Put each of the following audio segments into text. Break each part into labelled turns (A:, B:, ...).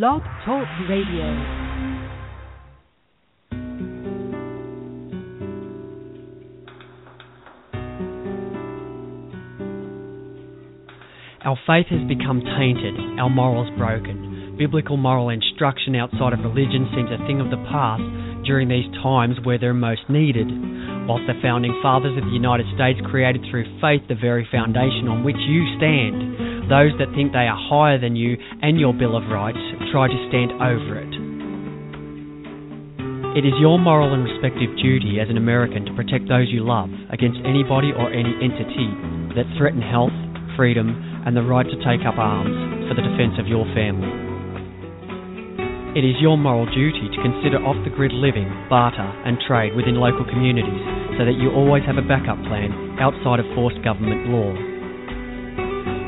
A: Blog Talk Radio.
B: Our faith has become tainted, our morals broken. Biblical moral instruction outside of religion seems a thing of the past during these times where they're most needed. Whilst the founding fathers of the United States created through faith the very foundation on which you stand, those that think they are higher than you and your Bill of Rights try to stand over it. It is your moral and respective duty as an American to protect those you love against anybody or any entity that threaten health, freedom, and the right to take up arms for the defence of your family. It is your moral duty to consider off the grid living, barter, and trade within local communities so that you always have a backup plan outside of forced government law.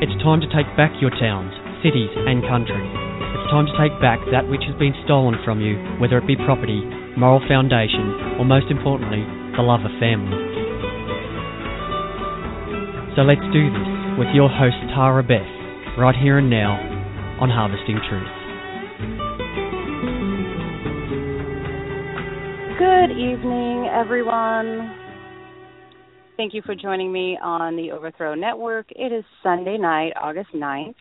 B: It's time to take back your towns, cities, and country. It's time to take back that which has been stolen from you, whether it be property, moral foundation, or most importantly, the love of family. So let's do this with your host Tarrah Beth, right here and now on Harvesting Truth.
C: Good evening, everyone. Thank you for joining me on the Overthrow Network. It is Sunday night, August 9th,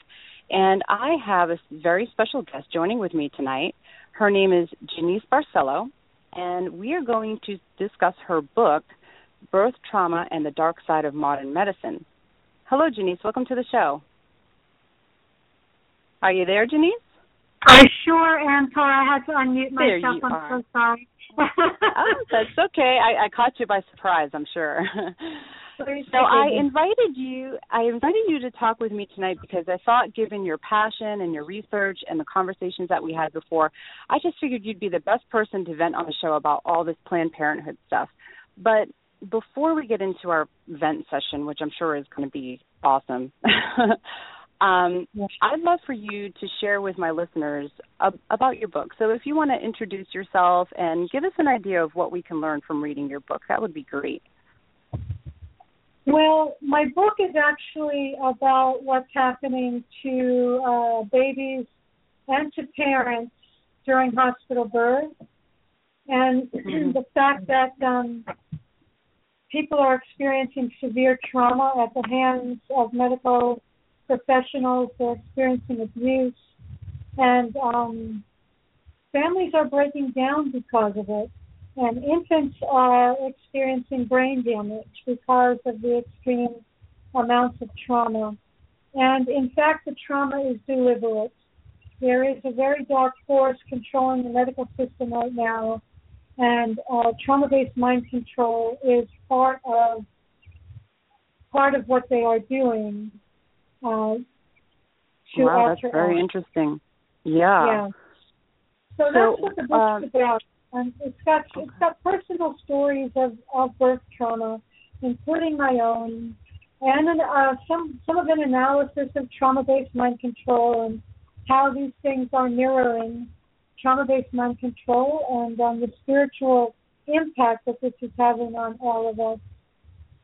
C: and I have a very special guest joining with me tonight. Her name is Jeanice Barcelo, and we are going to discuss her book, Birth Trauma and the Dark Side of Modern Medicine. Hello, Jeanice. Welcome to the show. Are you there, Jeanice?
D: I sure am, Tarrah. I had to unmute
C: There
D: myself. I'm
C: are.
D: so sorry.
C: oh, that's okay. I, I caught you by surprise, I'm sure. So I invited you I invited you to talk with me tonight because I thought given your passion and your research and the conversations that we had before, I just figured you'd be the best person to vent on the show about all this Planned Parenthood stuff. But before we get into our vent session, which I'm sure is going to be awesome, um, I'd love for you to share with my listeners ab- about your book. So if you want to introduce yourself and give us an idea of what we can learn from reading your book, that would be great.
D: Well, my book is actually about what's happening to uh, babies and to parents during hospital birth, and the fact that um, people are experiencing severe trauma at the hands of medical professionals. They're experiencing abuse, and um, families are breaking down because of it. And infants are experiencing brain damage because of the extreme amounts of trauma. And in fact, the trauma is deliberate. There is a very dark force controlling the medical system right now, and uh, trauma-based mind control is part of part of what they are doing. Uh, to
C: wow, that's very interesting. Yeah.
D: Yeah. So,
C: So,
D: that's what the book's
C: um,
D: about. And it's got it's got personal stories of, of birth trauma, including my own, and an, uh, some some of an analysis of trauma-based mind control and how these things are mirroring trauma-based mind control and um, the spiritual impact that this is having on all of us.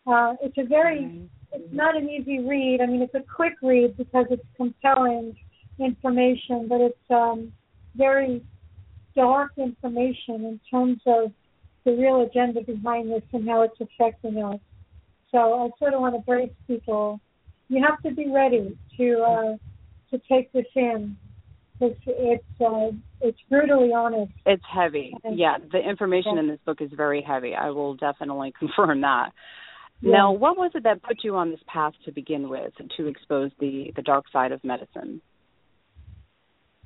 D: Uh, it's a very it's not an easy read. I mean, it's a quick read because it's compelling information, but it's um, very dark information in terms of the real agenda behind this and how it's affecting us. So I sort of want to brace people. You have to be ready to uh, to take this in. It's it's uh, it's brutally honest.
C: It's heavy.
D: Okay.
C: Yeah, the information
D: Yeah.
C: in this book is very heavy. I will definitely confirm that.
D: Yeah.
C: Now, what was it that put you on this path to begin with to expose the the dark side of medicine?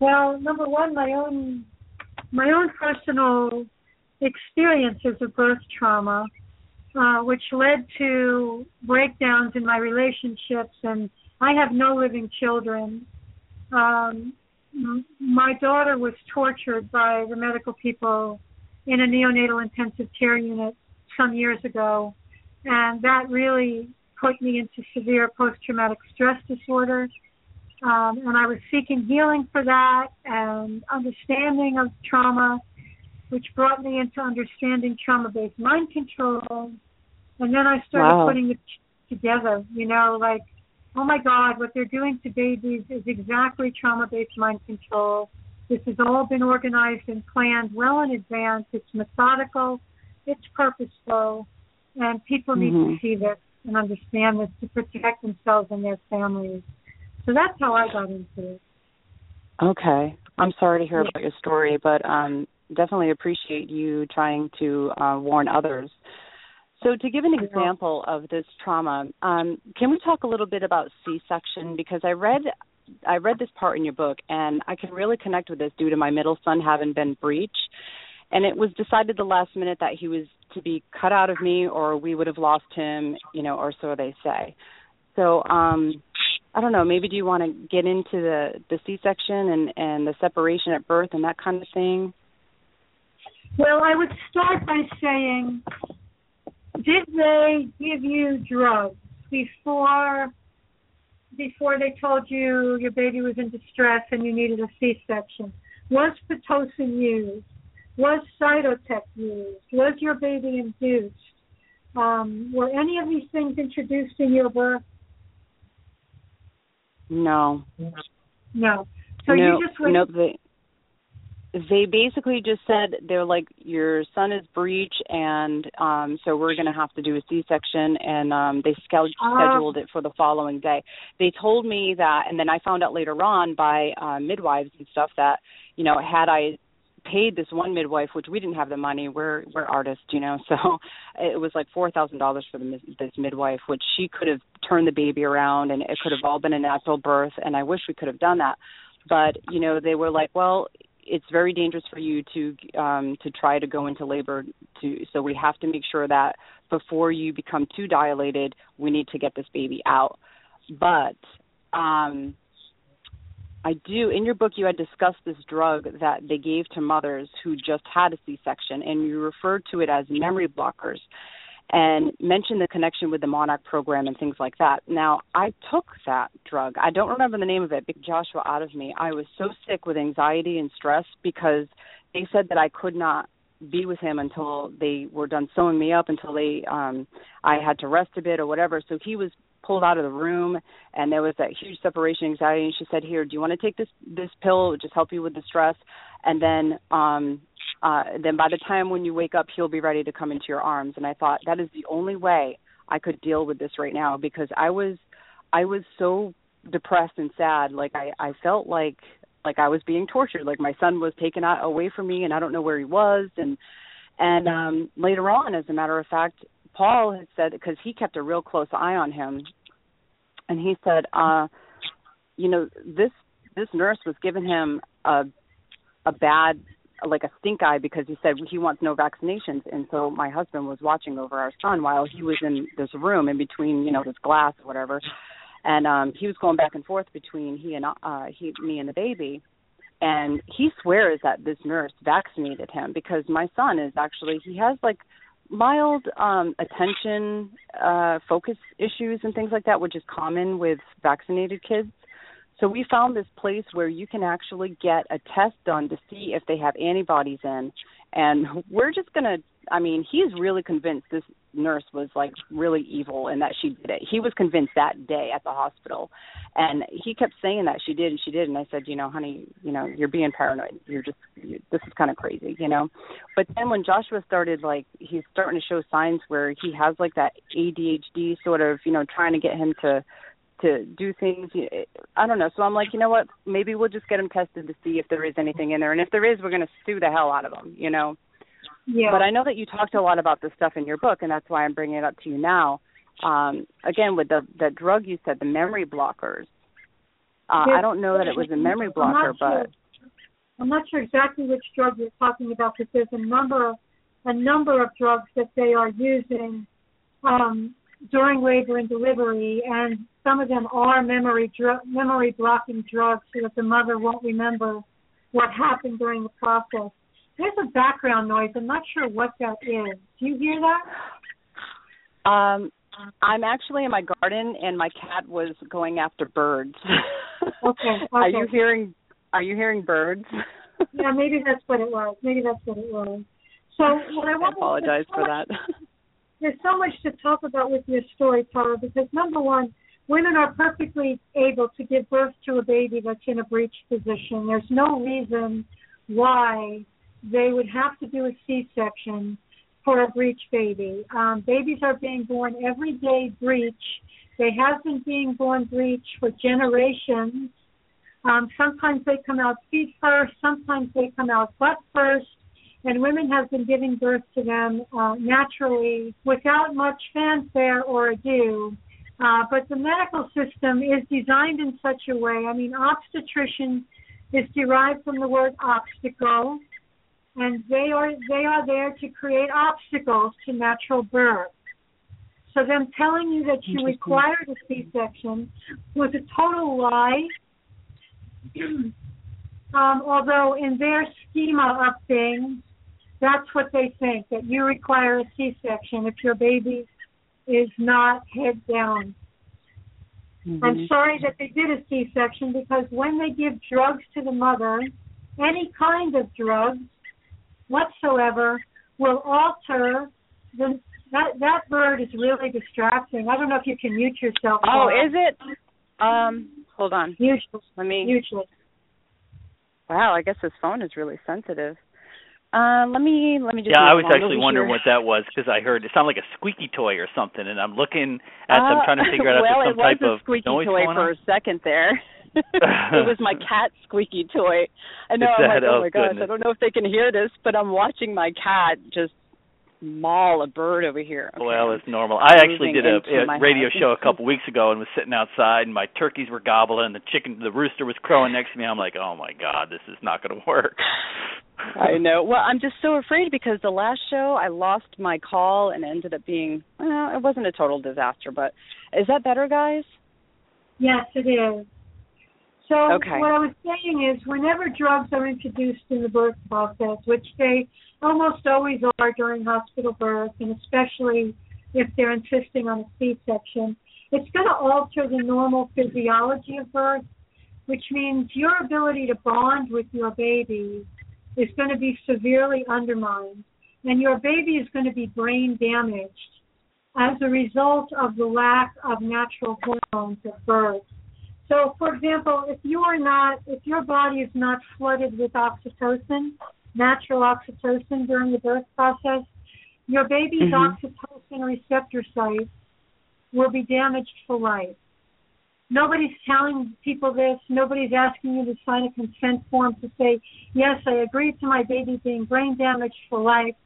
D: Well, number one, my own my own personal experiences of birth trauma, uh, which led to breakdowns in my relationships, and I have no living children. Um, my daughter was tortured by the medical people in a neonatal intensive care unit some years ago, and that really put me into severe post-traumatic stress disorder um, and I was seeking healing for that and understanding of trauma, which brought me into understanding trauma-based mind control. And then I started
C: Wow.
D: putting it together, you know, like, oh my God, what they're doing to babies is exactly trauma-based mind control. This has all been organized and planned well in advance. It's methodical, it's purposeful, and people need
C: mm-hmm.
D: to see this and understand this to protect themselves and their families. So that's how I got into it.
C: Okay. I'm sorry to hear about your story, but um, definitely appreciate you trying to uh, warn others. So, to give an example of this trauma, um, can we talk a little bit about C-section? Because I read I read this part in your book, and I can really connect with this due to my middle son having been breech, and it was decided the last minute that he was to be cut out of me, or we would have lost him, you know, or so they say. So, um, I don't know. Maybe do you want to get into the the C-section and and the separation at birth and that kind of thing?
D: Well, I would start by saying, did they give you drugs before before they told you your baby was in distress and you needed a C-section? Was pitocin used? Was Cytotec used? Was your baby induced? Um, were any of these things introduced in your birth?
C: No.
D: No. So
C: no,
D: you just went.
C: No, they they basically just said they're like your son is breech and um so we're going to have to do a C-section and um they scheduled
D: uh,
C: scheduled it for the following day. They told me that and then I found out later on by uh midwives and stuff that you know had I paid this one midwife, which we didn't have the money. We're we're artists, you know, so it was like four thousand dollars for the, this midwife, which she could have turned the baby around, and it could have all been a natural birth. And I wish we could have done that, but you know, they were like, well, it's very dangerous for you to um to try to go into labor to so we have to make sure that before you become too dilated we need to get this baby out but um I do. In your book, you had discussed this drug that they gave to mothers who just had a C-section, and you referred to it as memory blockers, and mentioned the connection with the Monarch program and things like that. Now, I took that drug. I don't remember the name of it. Big Joshua out of me. I was so sick with anxiety and stress because they said that I could not be with him until they were done sewing me up until they um I had to rest a bit or whatever. So he was pulled out of the room and there was that huge separation anxiety and she said here do you want to take this this pill? It would just help you with the stress. And then um uh then by the time when you wake up he'll be ready to come into your arms. And i thought that is the only way i could deal with this right now because i was i was so depressed and sad. Like i i felt like like i was being tortured. Like my son was taken out away from me and i don't know where he was. And and um later on as a matter of fact Paul had said because he kept a real close eye on him, and he said, uh, you know, this this nurse was giving him a a bad like a stink eye because he said he wants no vaccinations. And so my husband was watching over our son while he was in this room in between you know this glass or whatever. And um he was going back and forth between he and uh he me and the baby. And he swears that this nurse vaccinated him because my son is actually he has like mild um attention uh focus issues and things like that which is common with vaccinated kids so we found this place where you can actually get a test done to see if they have antibodies in and we're just going to I mean, he's really convinced this nurse was like really evil and that she did it. He was convinced that day at the hospital. And he kept saying that she did and she did and I said, "You know, honey, you know, you're being paranoid. You're just you, this is kind of crazy, you know." But then when Joshua started like he's starting to show signs where he has like that ADHD sort of, you know, trying to get him to to do things i don't know so i'm like you know what maybe we'll just get him tested to see if there is anything in there and if there is we're going to sue the hell out of him you know
D: yeah.
C: But I know that you talked a lot about this stuff in your book, and that's why I'm bringing it up to you now. Um, again, with the the drug you said, the memory blockers. Uh, I don't know that it was a memory blocker,
D: I'm
C: but
D: sure. I'm not sure exactly which drug you're talking about because there's a number a number of drugs that they are using um, during labor and delivery, and some of them are memory dr- memory blocking drugs so that the mother won't remember what happened during the process. There's a background noise. I'm not sure what that is. Do you hear that?
C: Um, I'm actually in my garden, and my cat was going after birds.
D: Okay. okay.
C: Are you hearing? Are you hearing birds?
D: yeah, maybe that's what it was. Maybe that's what it was. So what I,
C: I apologize for that.
D: There's so much to talk about with your story, Tarrah, because number one, women are perfectly able to give birth to a baby that's in a breech position. There's no reason why they would have to do a C-section for a breech baby. Um, babies are being born every day breech. They have been being born breech for generations. Um, sometimes they come out feet first, sometimes they come out butt first, and women have been giving birth to them uh, naturally without much fanfare or ado. Uh, but the medical system is designed in such a way. I mean, obstetrician is derived from the word obstacle, and they are they are there to create obstacles to natural birth. So them telling you that you required a C-section was a total lie. um, although in their schema of things, that's what they think that you require a C-section if your baby is not head down. Mm-hmm. I'm sorry that they did a C-section because when they give drugs to the mother, any kind of drugs whatsoever will alter the that that bird is really distracting. I don't know if you can mute yourself.
C: Oh, is it? Um, hold on.
D: Usually.
C: Let me.
D: Usually.
C: Wow, I guess this phone is really sensitive. Uh, let me let me just.
E: Yeah, I was actually wondering what that was because I heard it sounded like a squeaky toy or something, and I'm looking at
C: uh,
E: them trying to figure out
C: well,
E: if there's some type
C: of
E: noise
C: toy for a second there. it was my cat squeaky toy. I know. I'm like, oh
E: oh,
C: my gosh, I don't know if they can hear this, but I'm watching my cat just maul a bird over here. Okay.
E: Well, it's normal. I actually did a, a radio
C: house.
E: show a couple weeks ago and was sitting outside, and my turkeys were gobbling, and the chicken, the rooster was crowing next to me. I'm like, oh my god, this is not going to work.
C: I know. Well, I'm just so afraid because the last show I lost my call and ended up being well, it wasn't a total disaster, but is that better, guys?
D: Yes, it is. So
C: Okay.
D: what I was saying is, whenever drugs are introduced in the birth process, which they almost always are during hospital birth, and especially if they're insisting on a C-section, it's going to alter the normal physiology of birth, which means your ability to bond with your baby is going to be severely undermined, and your baby is going to be brain damaged as a result of the lack of natural hormones at birth. So, for example, if you are not, if your body is not flooded with oxytocin, natural oxytocin during the birth process, your baby's
C: Mhm.
D: oxytocin receptor sites will be damaged for life. Nobody's telling people this. Nobody's asking you to sign a consent form to say, yes, I agree to my baby being brain damaged for life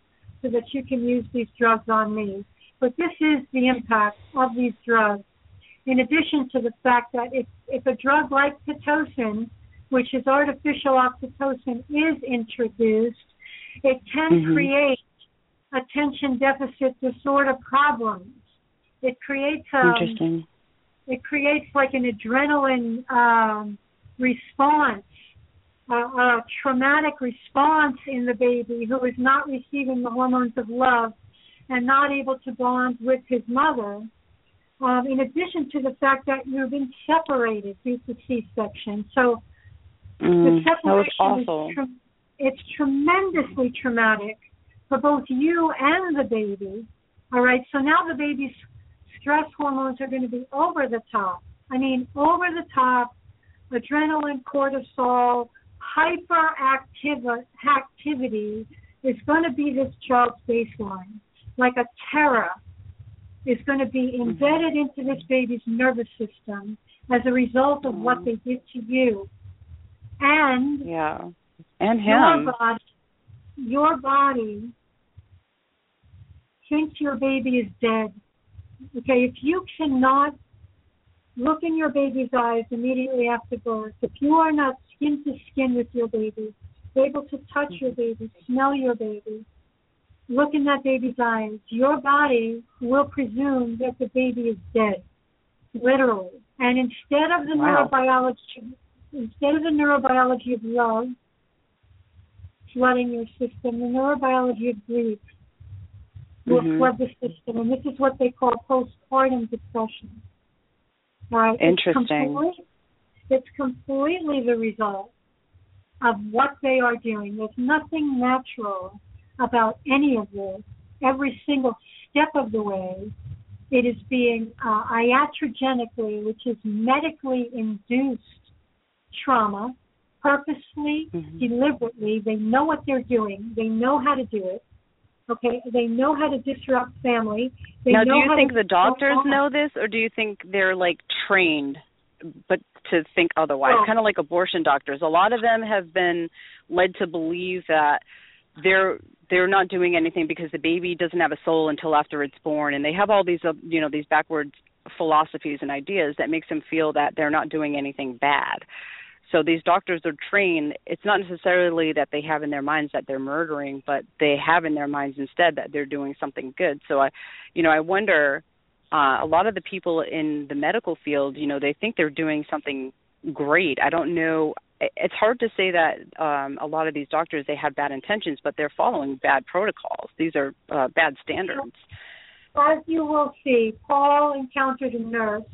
D: so that you can use these drugs on me. But this is the impact of these drugs in addition to the fact that if, if a drug like Pitocin, which is artificial oxytocin, is introduced, it can
C: Mhm.
D: create attention deficit disorder problems. It creates um,
C: Interesting.
D: it creates like an adrenaline um, response, a, a traumatic response in the baby who is not receiving the hormones of love and not able to bond with his mother. Um, in addition to the fact that you've been separated due to C-section, so the
C: Mm, was
D: separation is tre- it's tremendously traumatic for both you and the baby. All right, so now the baby's stress hormones are going to be over the top. I mean, over the top, adrenaline, cortisol, hyperactivity activity is going to be this child's baseline. Like a terror is going to be embedded into this baby's nervous system as a result of what they did to you. And
C: Yeah. And
D: your body, your body thinks your baby is dead. Okay, if you cannot look in your baby's eyes immediately after birth, if you are not skin to skin with your baby, able to touch your baby, smell your baby, look in that baby's eyes, your body will presume that the baby is dead, literally. And instead of the
C: Wow.
D: neurobiology, instead of the neurobiology of love flooding your system, the neurobiology of grief will
C: Mhm.
D: flood the system, and this is what they call postpartum depression. Right,
C: Interesting.
D: It's, complete, it's completely the result of what they are doing. There's nothing natural about any of this. Every single step of the way It is being uh, iatrogenically, which is medically induced trauma, purposely, mm-hmm. deliberately. They know what they're doing. They know how to do it. Okay, they know how to disrupt family. They
C: now, do you think the doctors know this, or do you think they're like trained, but to think otherwise? Well, kind of like abortion doctors. A lot of them have been led to believe that they're they're not doing anything because the baby doesn't have a soul until after it's born, and they have all these uh, you know these backwards philosophies and ideas that makes them feel that they're not doing anything bad. So these doctors are trained. It's not necessarily that they have in their minds that they're murdering, but they have in their minds instead that they're doing something good. So I, you know, I wonder. Uh, a lot of the people in the medical field, you know, they think they're doing something great. I don't know. It's hard to say that um, a lot of these doctors they had bad intentions, but they're following bad protocols. These are uh, bad standards.
D: As you will see, Paul encountered a nurse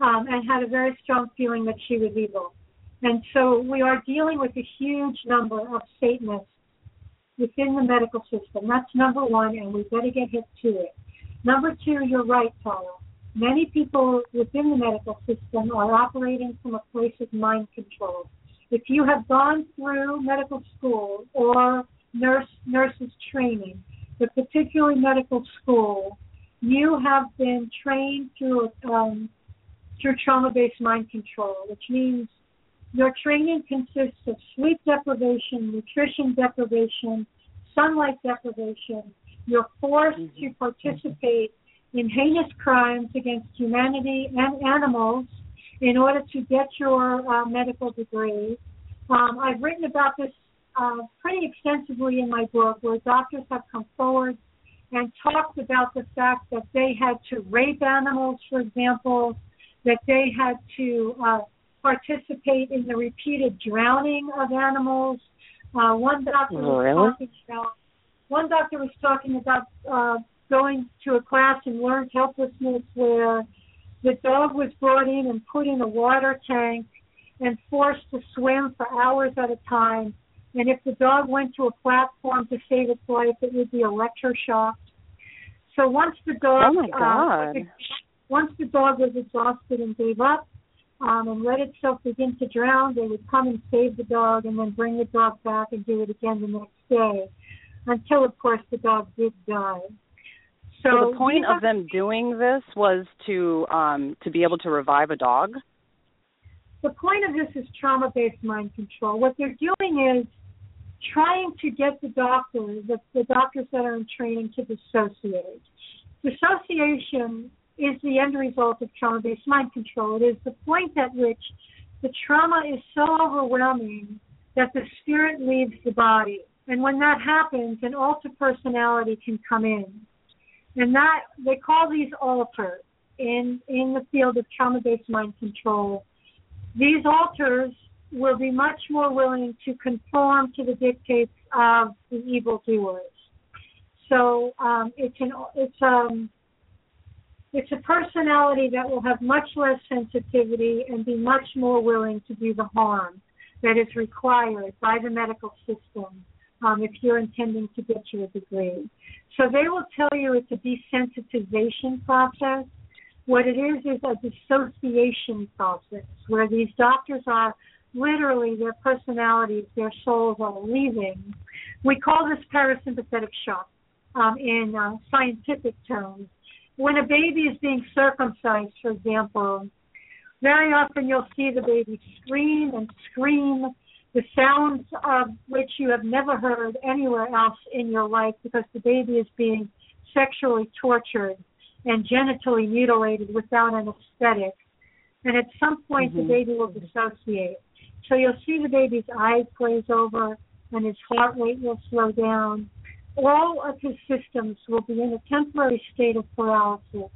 D: um, and had a very strong feeling that she was evil. And so we are dealing with a huge number of Satanists within the medical system. That's number one, and we better get hip to it. Number two, you're right, Paula. Many people within the medical system are operating from a place of mind control. If you have gone through medical school or nurse nurses training, but particularly medical school, you have been trained through um, through trauma-based mind control, which means your training consists of sleep deprivation, nutrition deprivation, sunlight deprivation. You're forced mm-hmm. to participate in heinous crimes against humanity and animals in order to get your uh, medical degree. Um, I've written about this uh, pretty extensively in my book, where doctors have come forward and talked about the fact that they had to rape animals, for example, that they had to uh, participate in the repeated drowning of animals. Uh, one doctor was really? talking about one doctor was talking about uh, going to a class and learned helplessness where the dog was brought in and put in a water tank and forced to swim for hours at a time. And if the dog went to a platform to save its life, it would be electroshocked. So once the dog,
C: oh my uh, God.
D: Uh, once the dog was exhausted and gave up, um, and let itself begin to drown, they would come and save the dog and then bring the dog back and do it again the next day, until of course the dog did die.
C: So, so the point of them doing this was to um, to be able to revive a dog.
D: The point of this is trauma-based mind control. What they're doing is trying to get the doctors, the, the doctors that are in training, to dissociate. Dissociation is the end result of trauma based mind control. It is the point at which the trauma is so overwhelming that the spirit leaves the body. And when that happens, an alter personality can come in. And that they call these alters in in the field of trauma based mind control. These alters will be much more willing to conform to the dictates of the evildoers. So um, it's an it's um it's a personality that will have much less sensitivity and be much more willing to do the harm that is required by the medical system um, if you're intending to get your degree. So they will tell you it's a desensitization process. What it is is a dissociation process where these doctors are literally their personalities, their souls are leaving. We call this parasympathetic shock um, in uh, scientific terms when a baby is being circumcised, for example, very often you'll see the baby scream and scream, the sounds of which you have never heard anywhere else in your life because the baby is being sexually tortured and genitally mutilated without anesthetic. And at some point, mm-hmm. the baby will dissociate. So you'll see the baby's eyes glaze over and his heart rate will slow down all of his systems will be in a temporary state of paralysis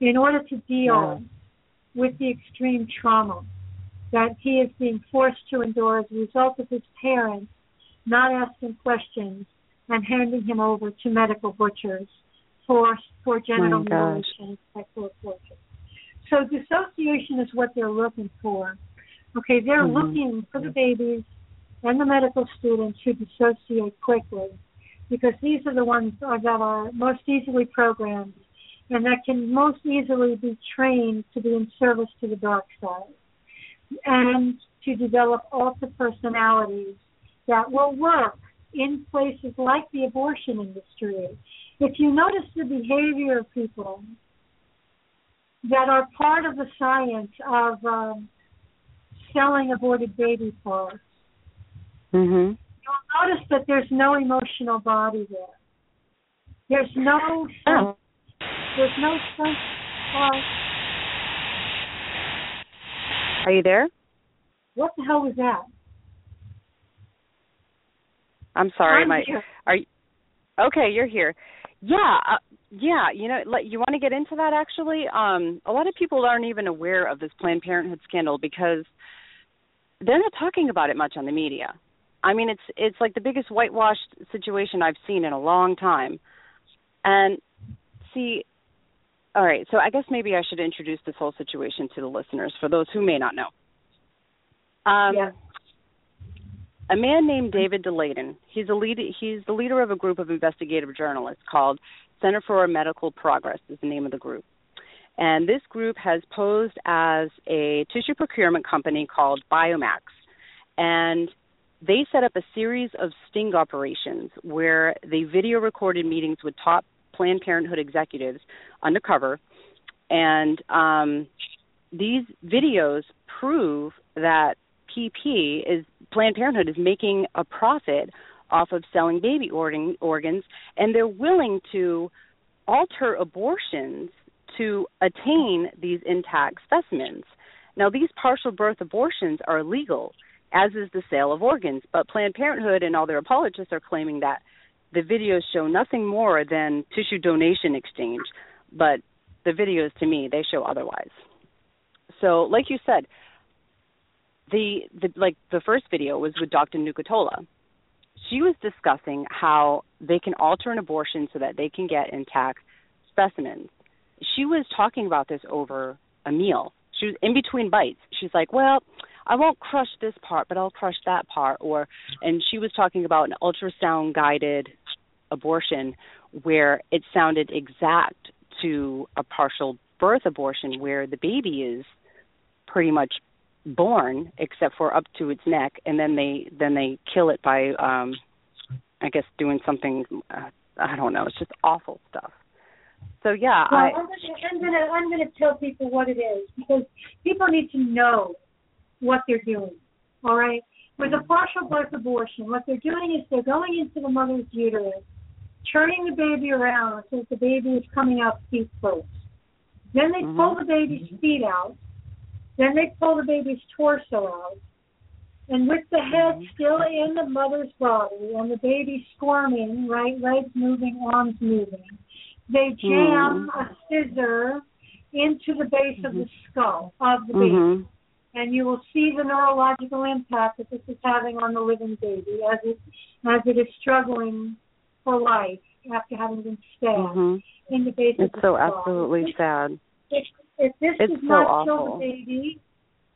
D: in order to deal yeah. with the extreme trauma that he is being forced to endure as a result of his parents not asking questions and handing him over to medical butchers for for genital mutilation and sexual torture. So dissociation is what they're looking for. Okay, they're mm-hmm. looking for the babies and the medical students who dissociate quickly because these are the ones that are most easily programmed and that can most easily be trained to be in service to the dark side and to develop alter personalities that will work in places like the abortion industry. If you notice the behavior of people that are part of the science of um, selling aborted baby parts,
C: Mhm.
D: you'll notice that there's no emotional body there. There's no sense. There's no sense of
C: Are you there?
D: what the hell was that?
C: I'm sorry,
D: I'm
C: my
D: here.
C: are you Okay, you're here. Yeah, uh, yeah, you know, like you want to get into that actually? Um a lot of people aren't even aware of this Planned Parenthood scandal because they're not talking about it much on the media. I mean, it's it's like the biggest whitewashed situation I've seen in a long time. And see, all right, so I guess maybe I should introduce this whole situation to the listeners for those who may not know. Um,
D: Yeah.
C: A man named David Daleiden. He's a lead. He's the leader of a group of investigative journalists called Center for Medical Progress. Is the name of the group, and this group has posed as a tissue procurement company called Biomax, and they set up a series of sting operations where they video recorded meetings with top Planned Parenthood executives undercover, and um, these videos prove that PP is Planned Parenthood is making a profit off of selling baby organ, organs, and they're willing to alter abortions to attain these intact specimens. Now, these partial birth abortions are illegal, as is the sale of organs, but Planned Parenthood and all their apologists are claiming that the videos show nothing more than tissue donation exchange, but the videos to me they show otherwise. So, like you said, the, the like the first video was with Dr. Nucatola. She was discussing how they can alter an abortion so that they can get intact specimens. She was talking about this over a meal. She was in between bites. She's like, "Well, I won't crush this part, but I'll crush that part." Or and she was talking about an ultrasound guided abortion where it sounded exact to a partial birth abortion where the baby is pretty much born except for up to its neck and then they then they kill it by um i guess doing something uh, i don't know it's just awful stuff so yeah
D: Well,
C: i
D: I'm gonna, I'm gonna I'm gonna tell people what it is because people need to know what they're doing. All right. With a partial birth abortion, what they're doing is they're going into the mother's uterus, turning the baby around so that the baby is coming out feet first. Then they
C: Mhm.
D: pull the baby's feet out. Then they pull the baby's torso out. And with the head still in the mother's body and the baby squirming, right, legs moving, arms moving, they jam a scissor into the base of the skull of the baby.
C: mhm
D: And you will see the neurological impact that this is having on the living baby as it as it is struggling for life. After having been stabbed
C: mhm
D: in the base of
C: it's so absolutely sad.
D: If, if this
C: It's
D: does
C: so
D: not kill the baby,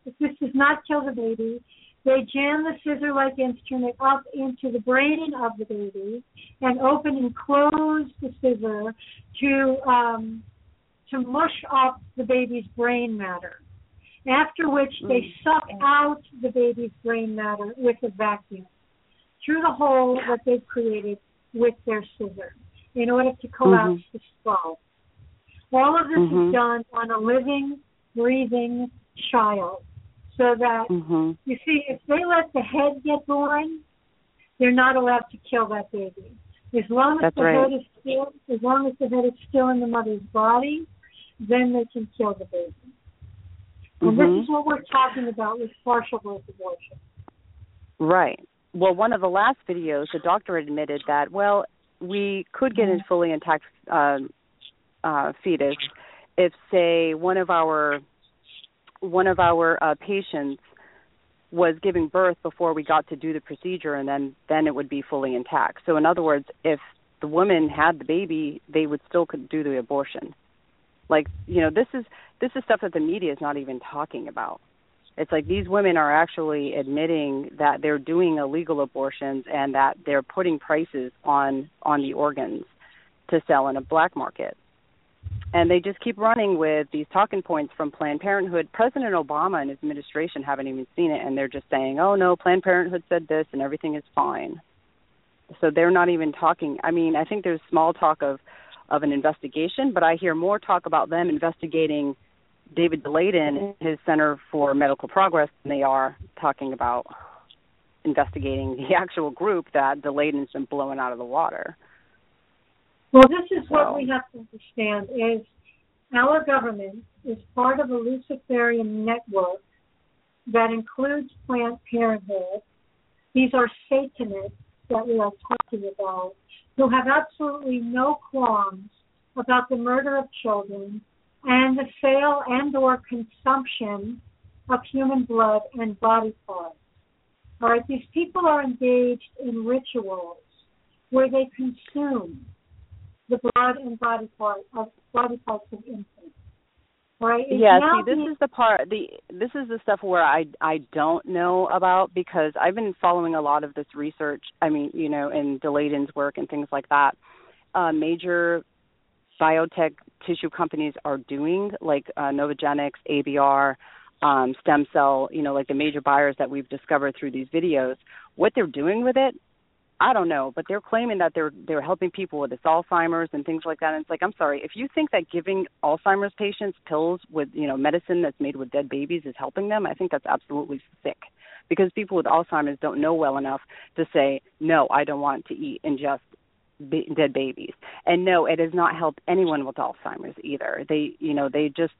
D: if this does not kill the baby, they jam the scissor-like instrument up into the brain of the baby and open and close the scissor to um, to mush up the baby's brain matter. After which they
C: Mm.
D: suck out the baby's brain matter with a vacuum through the hole that they've created with their scissor in order to collapse the skull. All of this
C: Mhm.
D: is done on a living, breathing child. So that
C: mhm
D: you see, if they let the head get born, they're not allowed to kill that baby. As long as
C: That's
D: the
C: right.
D: head is still, as long as the head is still in the mother's body, then they can kill the baby. And this is what we're talking about with partial birth abortion.
C: Right. Well, one of the last videos, the doctor admitted that, well, we could get a fully intact um, uh, fetus if, say, one of our one of our uh, patients was giving birth before we got to do the procedure, and then then it would be fully intact. So, in other words, if the woman had the baby, they would still could do the abortion. Like, you know, this is this is stuff that the media is not even talking about it's like these women are actually admitting that they're doing illegal abortions and that they're putting prices on on the organs to sell in a black market and they just keep running with these talking points from Planned Parenthood. President Obama and his administration haven't even seen it, and they're just saying, "Oh no, Planned Parenthood said this, and everything is fine." So they're not even talking. I mean, I think there's small talk of of an investigation, but I hear more talk about them investigating David Daleiden, his Center for Medical Progress, than they are talking about investigating the actual group that Daleiden's been blowing out of the water.
D: Well, this is so. what we have to understand: is our government is part of a Luciferian network that includes Planned Parenthood. These are Satanists that we are talking about who have absolutely no qualms about the murder of children and the sale and or consumption of human blood and body parts. All right, these people are engaged in rituals where they consume the blood and body parts of body parts of infants. Right?
C: yeah, see this is the part the this is the stuff where I I don't know about because I've been following a lot of this research, I mean, you know, in Daleiden's work and things like that. Uh major biotech tissue companies are doing, like uh, Novogenix, ABR, um, stem cell, you know, like the major buyers that we've discovered through these videos. What they're doing with it I don't know, but they're claiming that they're they're helping people with Alzheimer's and things like that. And it's like, I'm sorry, if you think that giving Alzheimer's patients pills with you know medicine that's made with dead babies is helping them, I think that's absolutely sick. Because people with Alzheimer's don't know well enough to say, no, I don't want to eat ingest be- dead babies. And no, it has not helped anyone with Alzheimer's either. They, you know, they just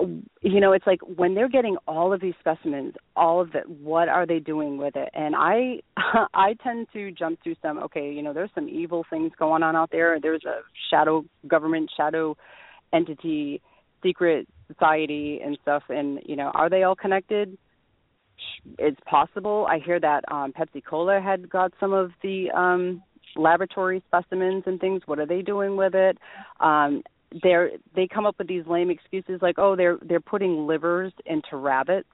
C: you know it's like when they're getting all of these specimens all of it what are they doing with it? And i i tend to jump to some okay you know there's some evil things going on out there. There's a shadow government shadow entity secret society and stuff. And you know are they all connected? It's possible. I hear that um pepsi cola had got some of the um laboratory specimens and things what are they doing with it um they're they come up with these lame excuses like oh they're they're putting livers into rabbits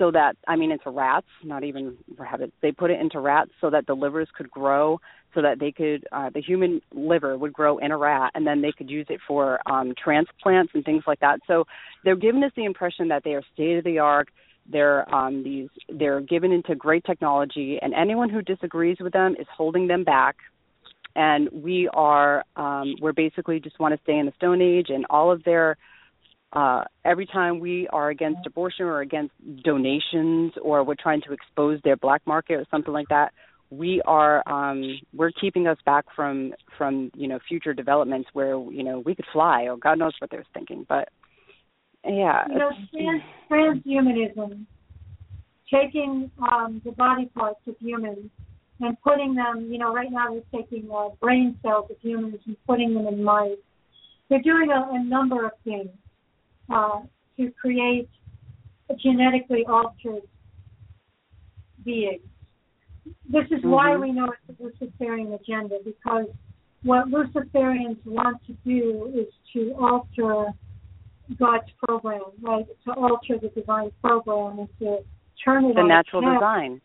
C: so that I mean into rats, not even rabbits. They put it into rats so that the livers could grow, so that they could uh, the human liver would grow in a rat, and then they could use it for um, transplants and things like that. So they're giving us the impression that they are state of the art. They're um, these they're given into great technology, and anyone who disagrees with them is holding them back. And we are um, we're basically just want to stay in the Stone Age, and all of their uh, every time we are against abortion or against donations or we're trying to expose their black market or something like that, we are um, we're keeping us back from from you know future developments where you know we could fly or God knows what they're thinking, but yeah.
D: You know, trans, transhumanism, taking um, the body parts of humans and putting them, you know, right now they're taking uh, brain cells of humans and putting them in mice. They're doing a, a number of things uh, to create genetically altered beings. This is mm-hmm. why we know it's a Luciferian agenda because what Luciferians want to do is to alter God's program, right? To alter the divine program and to turn it
C: the
D: on
C: natural
D: its
C: design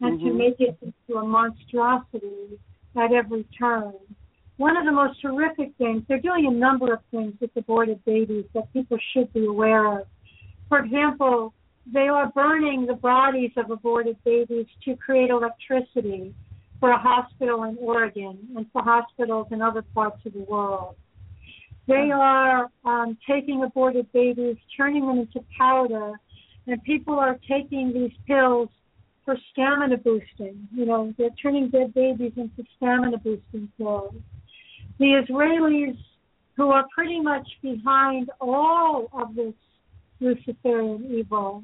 D: and
C: mm-hmm.
D: to make it into a monstrosity at every turn. One of the most horrific things, they're doing a number of things with aborted babies that people should be aware of. For example, they are burning the bodies of aborted babies to create electricity for a hospital in Oregon and for hospitals in other parts of the world. They are um, taking aborted babies, turning them into powder, and people are taking these pills for stamina boosting. You know, they're turning dead babies into stamina boosting pills. The Israelis, who are pretty much behind all of this Luciferian evil,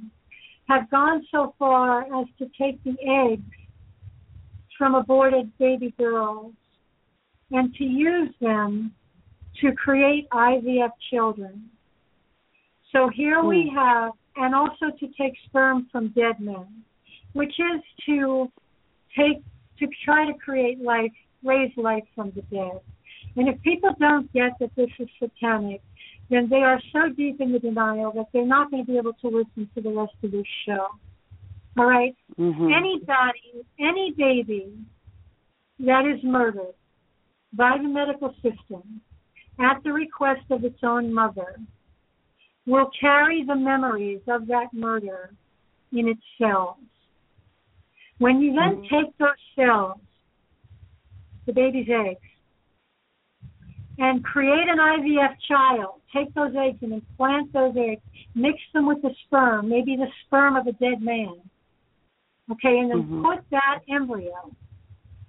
D: have gone so far as to take the eggs from aborted baby girls and to use them to create IVF children. So here we hmm. have, and also to take sperm from dead men which is to take to try to create life, raise life from the dead. And if people don't get that this is satanic, then they are so deep in the denial that they're not going to be able to listen to the rest of this show. All right?
C: mm-hmm.
D: Anybody, any baby that is murdered by the medical system at the request of its own mother, will carry the memories of that murder in its shells. When you then mm-hmm. take those shells, the baby's eggs, and create an IVF child, take those eggs and implant those eggs, mix them with the sperm, maybe the sperm of a dead man, okay, and then mm-hmm. put that embryo,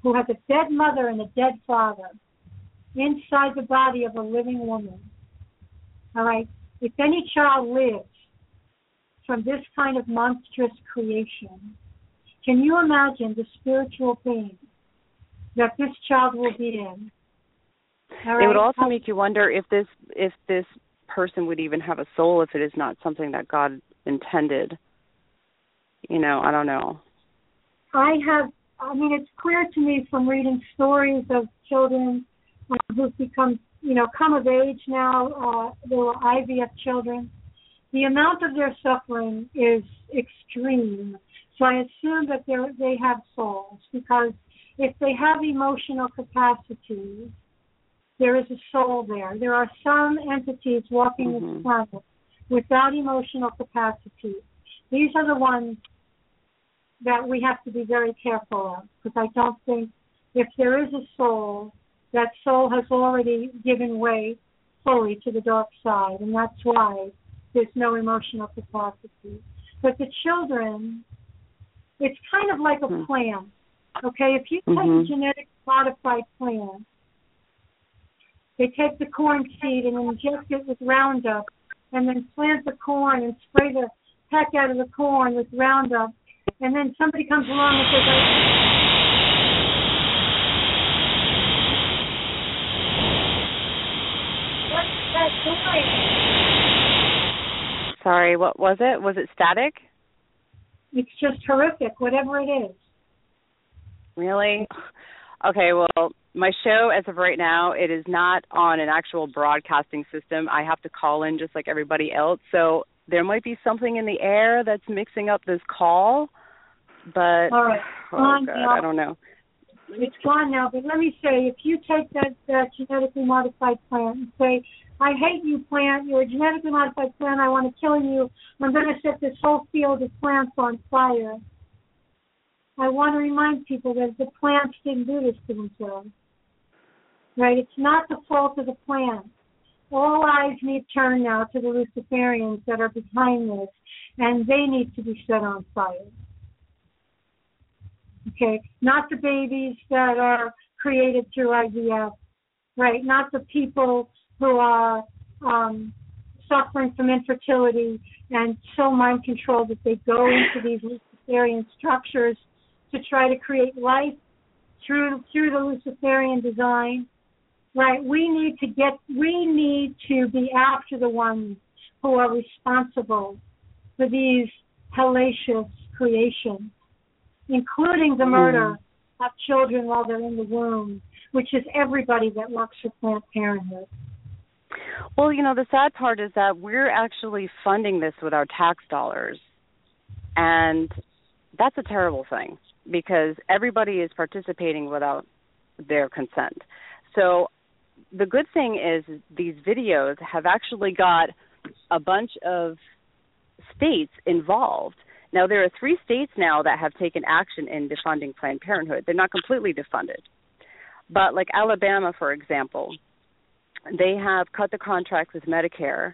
D: who has a dead mother and a dead father, inside the body of a living woman. All right, if any child lives from this kind of monstrous creation, can you imagine the spiritual pain that this child will be in?
C: Right? It would also make you wonder if this if this person would even have a soul if it is not something that God intended. You know, I don't know.
D: I have I mean it's clear to me from reading stories of children uh, who've become you know, come of age now. Uh, they were IVF children. The amount of their suffering is extreme. So I assume that they they have souls because if they have emotional capacity, there is a soul there. There are some entities walking mm-hmm. this planet without emotional capacity. These are the ones that we have to be very careful of because I don't think if there is a soul that soul has already given way fully to the dark side, and that's why there's no emotional capacity. But the children, it's kind of like a mm-hmm. plant. Okay, if you take mm-hmm. a genetic modified plant, they take the corn seed and inject it with Roundup, and then plant the corn and spray the heck out of the corn with Roundup, and then somebody comes along and says,
C: Sorry, what was it? Was it static?
D: It's just horrific, whatever it is.
C: Really? Okay, well, my show as of right now, it is not on an actual broadcasting system. I have to call in just like everybody else. So there might be something in the air that's mixing up this call. But
D: All right.
C: oh god, I don't know.
D: It's gone now, but let me say if you take that, that genetically modified plant and say I hate you, plant. You're a genetically modified plant. I want to kill you. I'm going to set this whole field of plants on fire. I want to remind people that the plants didn't do this to themselves. Right? It's not the fault of the plant. All eyes need to turn now to the Luciferians that are behind this, and they need to be set on fire. Okay? Not the babies that are created through IVF, right? Not the people who are um, suffering from infertility and so mind controlled that they go into these Luciferian structures to try to create life through through the Luciferian design. Right? We need to get we need to be after the ones who are responsible for these hellacious creations, including the murder mm. of children while they're in the womb, which is everybody that works for Planned Parenthood.
C: Well, you know, the sad part is that we're actually funding this with our tax dollars. And that's a terrible thing because everybody is participating without their consent. So the good thing is these videos have actually got a bunch of states involved. Now there are three states now that have taken action in defunding Planned Parenthood. They're not completely defunded. But like Alabama for example, they have cut the contract with Medicare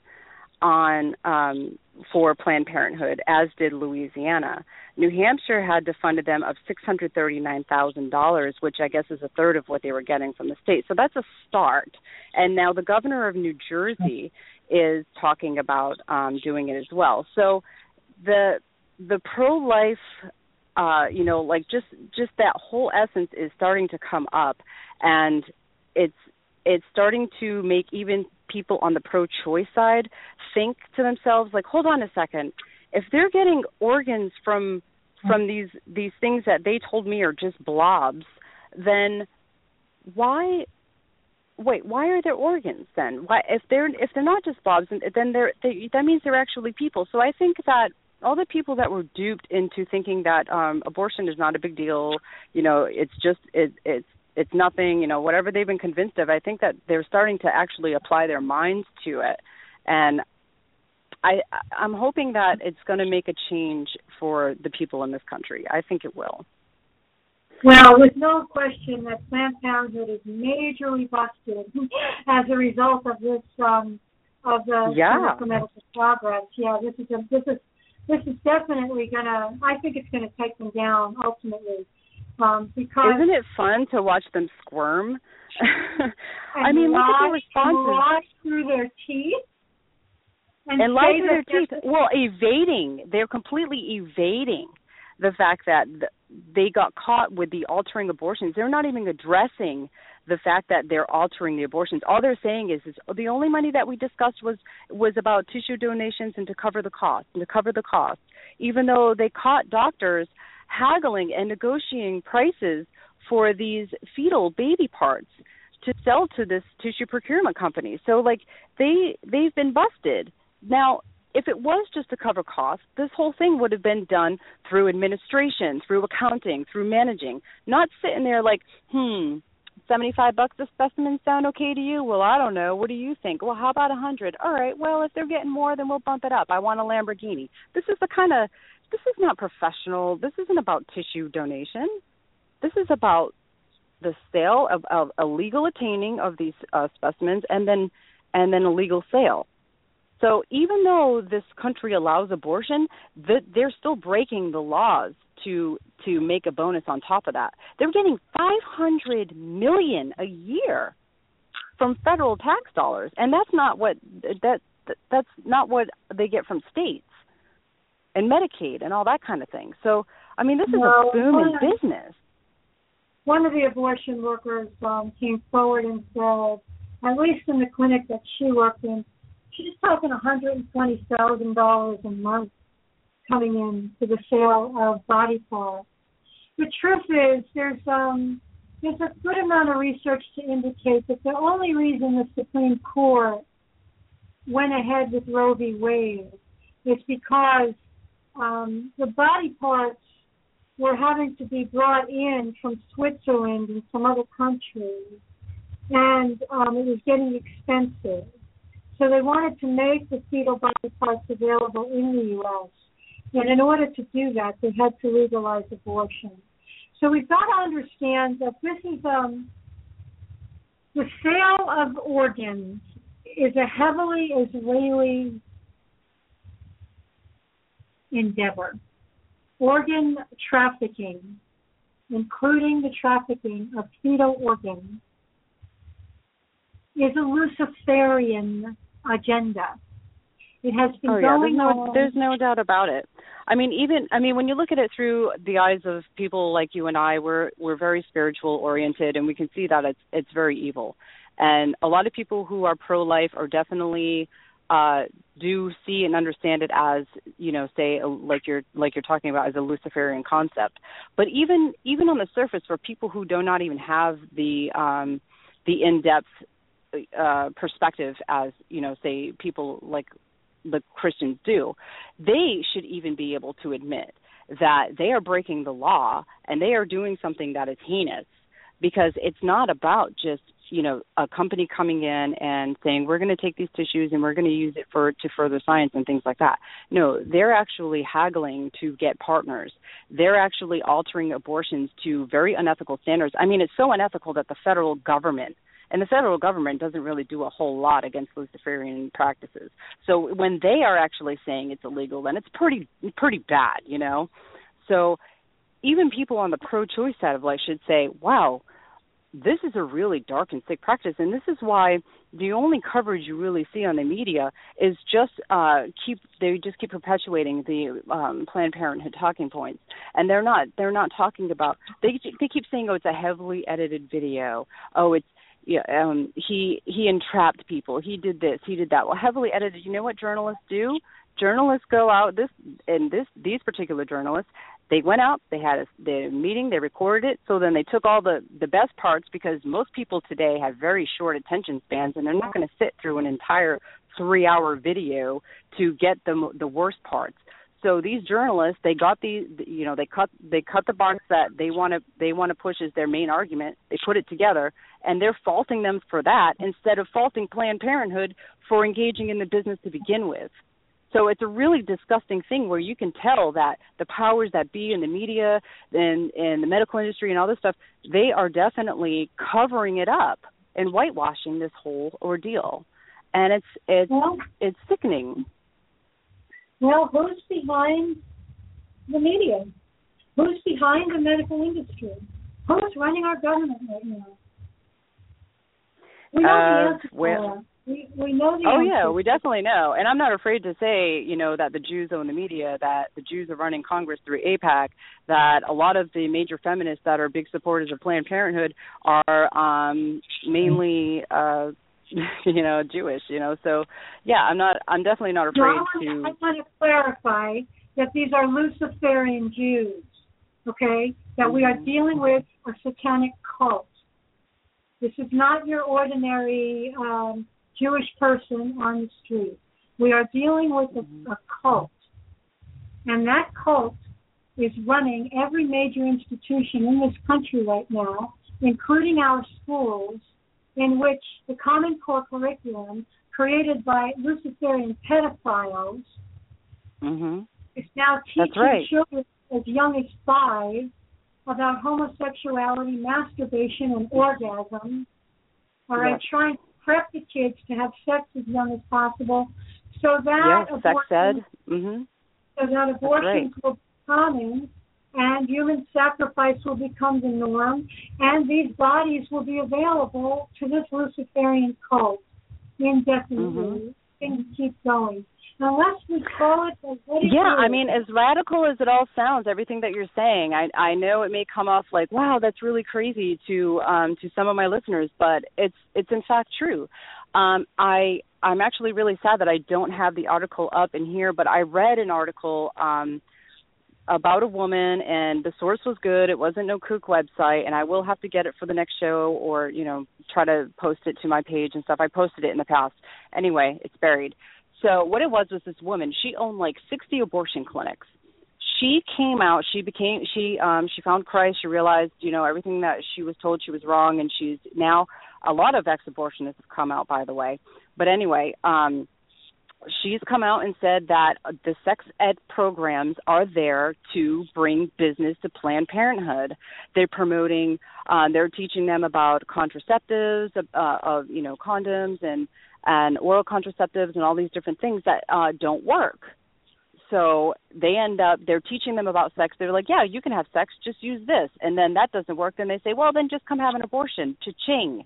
C: on um, for Planned Parenthood, as did Louisiana. New Hampshire had defunded them of six hundred thirty nine thousand dollars, which I guess is a third of what they were getting from the state. So that's a start. And now the governor of New Jersey is talking about um, doing it as well. So the the pro life uh, you know, like just just that whole essence is starting to come up and it's it's starting to make even people on the pro-choice side think to themselves like hold on a second. If they're getting organs from from these these things that they told me are just blobs then why wait why are there organs then? Why if they're if they're not just blobs then they're they, that means they're actually people. So i think that all the people that were duped into thinking that um abortion is not a big deal you know it's just it it's it's nothing, you know, whatever they've been convinced of. I think that they're starting to actually apply their minds to it, and I I'm hoping that it's going to make a change for the people in this country. I think it will.
D: Well, with no question that Planned Parenthood is majorly busted as a result of this um, of the
C: yeah.
D: Medical Progress. Yeah, this is a, this is this is definitely gonna. I think it's gonna take them down ultimately. Um, because
C: isn't it fun to watch them squirm? I mean, look at the responses.
D: Lie through their teeth. And,
C: and lie through their teeth. Well, evading. They're completely evading the fact that they got caught with the altering abortions. They're not even addressing the fact that they're altering the abortions. All they're saying is, is the only money that we discussed was was about tissue donations and to cover the cost and to cover the cost. Even though they caught doctors haggling and negotiating prices for these fetal baby parts to sell to this tissue procurement company. So like they they've been busted. Now if it was just to cover costs, this whole thing would have been done through administration, through accounting, through managing, not sitting there like, hmm, 75 bucks a specimen sound okay to you? Well, I don't know. What do you think? Well, how about a 100? All right. Well, if they're getting more, then we'll bump it up. I want a Lamborghini. This is the kind of this is not professional. This isn't about tissue donation. This is about the sale of, of a legal attaining of these uh, specimens and then and then a legal sale. So even though this country allows abortion, the, they're still breaking the laws to to make a bonus on top of that. They're getting 500 million a year from federal tax dollars, and that's not what that that's not what they get from states and Medicaid and all that kind of thing. So, I mean, this is
D: well,
C: a boom in business.
D: One of the abortion workers um, came forward and said, at least in the clinic that she worked in, she's talking $120,000 a month coming in to the sale of body parts. The truth is, there's um, there's a good amount of research to indicate that the only reason the Supreme Court went ahead with Roe v. Wade is because um, the body parts were having to be brought in from Switzerland and some other countries, and um, it was getting expensive. So they wanted to make the fetal body parts available in the U.S. And in order to do that, they had to legalize abortion. So we've got to understand that this is um, the sale of organs is a heavily Israeli endeavor. Organ trafficking, including the trafficking of fetal organs, is a Luciferian agenda. It has been
C: oh, yeah.
D: going
C: there's no,
D: on.
C: There's no doubt about it. I mean, even I mean, when you look at it through the eyes of people like you and I, we're we're very spiritual oriented, and we can see that it's it's very evil. And a lot of people who are pro-life are definitely uh, do see and understand it as you know say like you're like you're talking about as a luciferian concept but even even on the surface for people who do not even have the um the in-depth uh perspective as you know say people like the Christians do, they should even be able to admit that they are breaking the law and they are doing something that is heinous because it's not about just you know a company coming in and saying we're going to take these tissues and we're going to use it for to further science and things like that. No they're actually haggling to get partners. They're actually altering abortions to very unethical standards. I mean it's so unethical that the federal government and the federal government doesn't really do a whole lot against Luciferian practices. So when they are actually saying it's illegal, then it's pretty pretty bad, you know. So even people on the pro-choice side of life should say, "Wow, this is a really dark and sick practice," and this is why the only coverage you really see on the media is just uh keep they just keep perpetuating the um planned parenthood talking points and they're not they're not talking about they they keep saying oh it's a heavily edited video oh it's yeah, um, he he entrapped people. He did this. He did that. Well, heavily edited. You know what journalists do? Journalists go out. This and this these particular journalists, they went out. They had a the meeting. They recorded it. So then they took all the the best parts because most people today have very short attention spans, and they're not going to sit through an entire three hour video to get the the worst parts. So these journalists, they got the, you know, they cut they cut the box that they want to they want to push as their main argument. They put it together, and they're faulting them for that instead of faulting Planned Parenthood for engaging in the business to begin with. So it's a really disgusting thing where you can tell that the powers that be in the media and in the medical industry and all this stuff, they are definitely covering it up and whitewashing this whole ordeal. And it's it's well, it's sickening.
D: Well, who's behind the media? Who's behind the medical industry? Who's running our government right now? We know uh, the answer well, we, we know the
C: oh yeah, we definitely know, and I'm not afraid to say, you know, that the Jews own the media, that the Jews are running Congress through AIPAC, that a lot of the major feminists that are big supporters of Planned Parenthood are um mainly uh you know Jewish, you know. So yeah, I'm not. I'm definitely not afraid
D: no,
C: to.
D: I want to clarify that these are Luciferian Jews, okay? That we are mm-hmm. dealing with a satanic cult. This is not your ordinary um, Jewish person on the street. We are dealing with a, a cult, and that cult is running every major institution in this country right now, including our schools, in which the Common Core curriculum created by Luciferian pedophiles
C: mm-hmm.
D: is now teaching
C: right.
D: children as young as five about homosexuality, masturbation, and orgasm. All right, yes. trying to prep the kids to have sex as young as possible, so that
C: yes, sex ed. Mm-hmm.
D: so that abortions will be common and human sacrifice will become the norm, and these bodies will be available to this Luciferian cult indefinitely. Mm-hmm. Things keep going. Unless we call it
C: yeah, I mean, as radical as it all sounds, everything that you're saying, I I know it may come off like, wow, that's really crazy to um to some of my listeners, but it's it's in fact true. Um I I'm actually really sad that I don't have the article up in here, but I read an article um about a woman and the source was good. It wasn't no kook website and I will have to get it for the next show or, you know, try to post it to my page and stuff. I posted it in the past. Anyway, it's buried. So what it was was this woman. She owned like 60 abortion clinics. She came out. She became. She um she found Christ. She realized you know everything that she was told she was wrong, and she's now a lot of ex-abortionists have come out by the way. But anyway, um she's come out and said that the sex ed programs are there to bring business to Planned Parenthood. They're promoting, uh, they're teaching them about contraceptives, uh, of you know condoms and and oral contraceptives and all these different things that uh, don't work. So they end up they're teaching them about sex. They're like, yeah, you can have sex, just use this, and then that doesn't work. Then they say, well, then just come have an abortion. Cha-ching